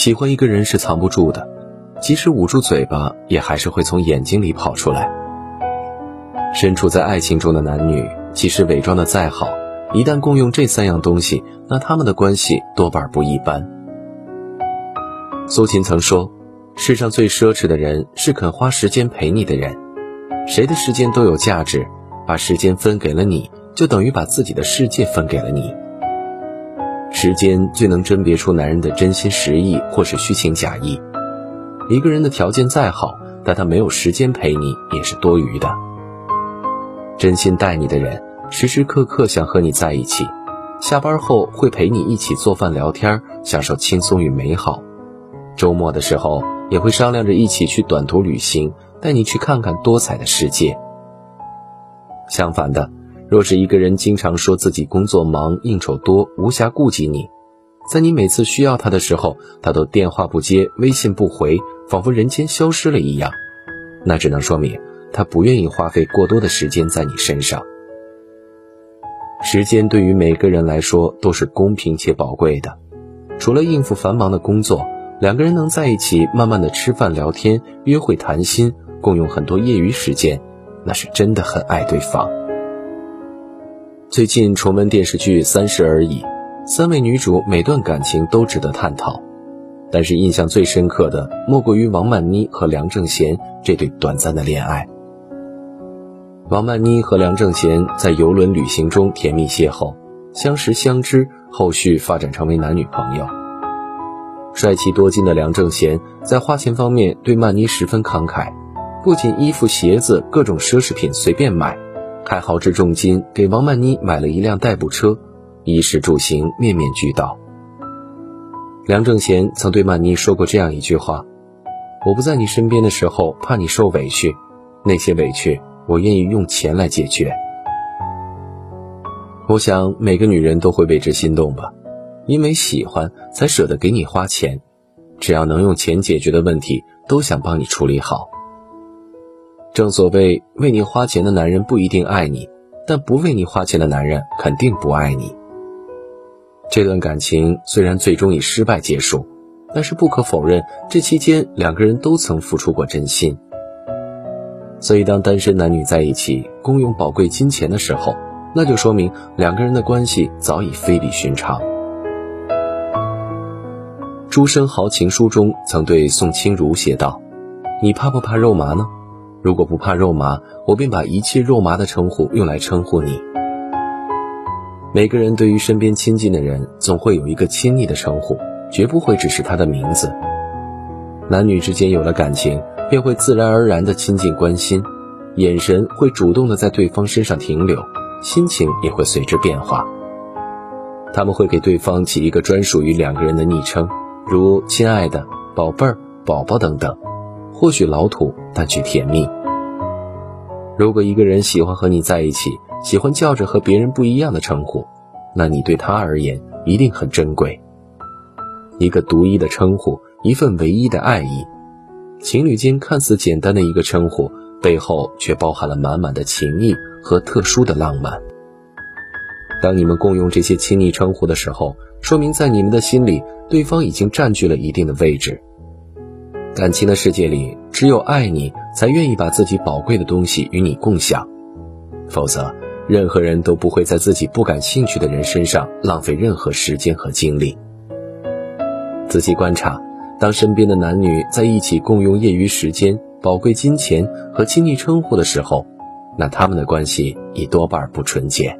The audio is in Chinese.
喜欢一个人是藏不住的，即使捂住嘴巴，也还是会从眼睛里跑出来。身处在爱情中的男女，即使伪装的再好，一旦共用这三样东西，那他们的关系多半不一般。苏秦曾说：“世上最奢侈的人是肯花时间陪你的人。谁的时间都有价值，把时间分给了你，就等于把自己的世界分给了你。时间最能甄别出男人的真心实意或是虚情假意。一个人的条件再好，但他没有时间陪你，也是多余的。”真心待你的人，时时刻刻想和你在一起，下班后会陪你一起做饭聊天，享受轻松与美好。周末的时候也会商量着一起去短途旅行，带你去看看多彩的世界。相反的，若是一个人经常说自己工作忙、应酬多，无暇顾及你，在你每次需要他的时候，他都电话不接、微信不回，仿佛人间消失了一样，那只能说明。他不愿意花费过多的时间在你身上。时间对于每个人来说都是公平且宝贵的，除了应付繁忙的工作，两个人能在一起慢慢的吃饭聊天、约会谈心，共用很多业余时间，那是真的很爱对方。最近重温电视剧《三十而已》，三位女主每段感情都值得探讨，但是印象最深刻的莫过于王曼妮和梁正贤这对短暂的恋爱。王曼妮和梁正贤在游轮旅行中甜蜜邂逅，相识相知，后续发展成为男女朋友。帅气多金的梁正贤在花钱方面对曼妮十分慷慨，不仅衣服、鞋子各种奢侈品随便买，还豪掷重金给王曼妮买了一辆代步车，衣食住行面面俱到。梁正贤曾对曼妮说过这样一句话：“我不在你身边的时候，怕你受委屈，那些委屈。”我愿意用钱来解决。我想每个女人都会为之心动吧，因为喜欢才舍得给你花钱。只要能用钱解决的问题，都想帮你处理好。正所谓，为你花钱的男人不一定爱你，但不为你花钱的男人肯定不爱你。这段感情虽然最终以失败结束，但是不可否认，这期间两个人都曾付出过真心。所以，当单身男女在一起共用宝贵金钱的时候，那就说明两个人的关系早已非比寻常。朱生豪情书中曾对宋清如写道：“你怕不怕肉麻呢？如果不怕肉麻，我便把一切肉麻的称呼用来称呼你。”每个人对于身边亲近的人，总会有一个亲昵的称呼，绝不会只是他的名字。男女之间有了感情。便会自然而然的亲近关心，眼神会主动的在对方身上停留，心情也会随之变化。他们会给对方起一个专属于两个人的昵称，如“亲爱的”“宝贝儿”“宝宝”等等，或许老土，但却甜蜜。如果一个人喜欢和你在一起，喜欢叫着和别人不一样的称呼，那你对他而言一定很珍贵。一个独一的称呼，一份唯一的爱意。情侣间看似简单的一个称呼，背后却包含了满满的情谊和特殊的浪漫。当你们共用这些亲昵称呼的时候，说明在你们的心里，对方已经占据了一定的位置。感情的世界里，只有爱你，才愿意把自己宝贵的东西与你共享，否则，任何人都不会在自己不感兴趣的人身上浪费任何时间和精力。仔细观察。当身边的男女在一起共用业余时间、宝贵金钱和亲昵称呼的时候，那他们的关系已多半不纯洁。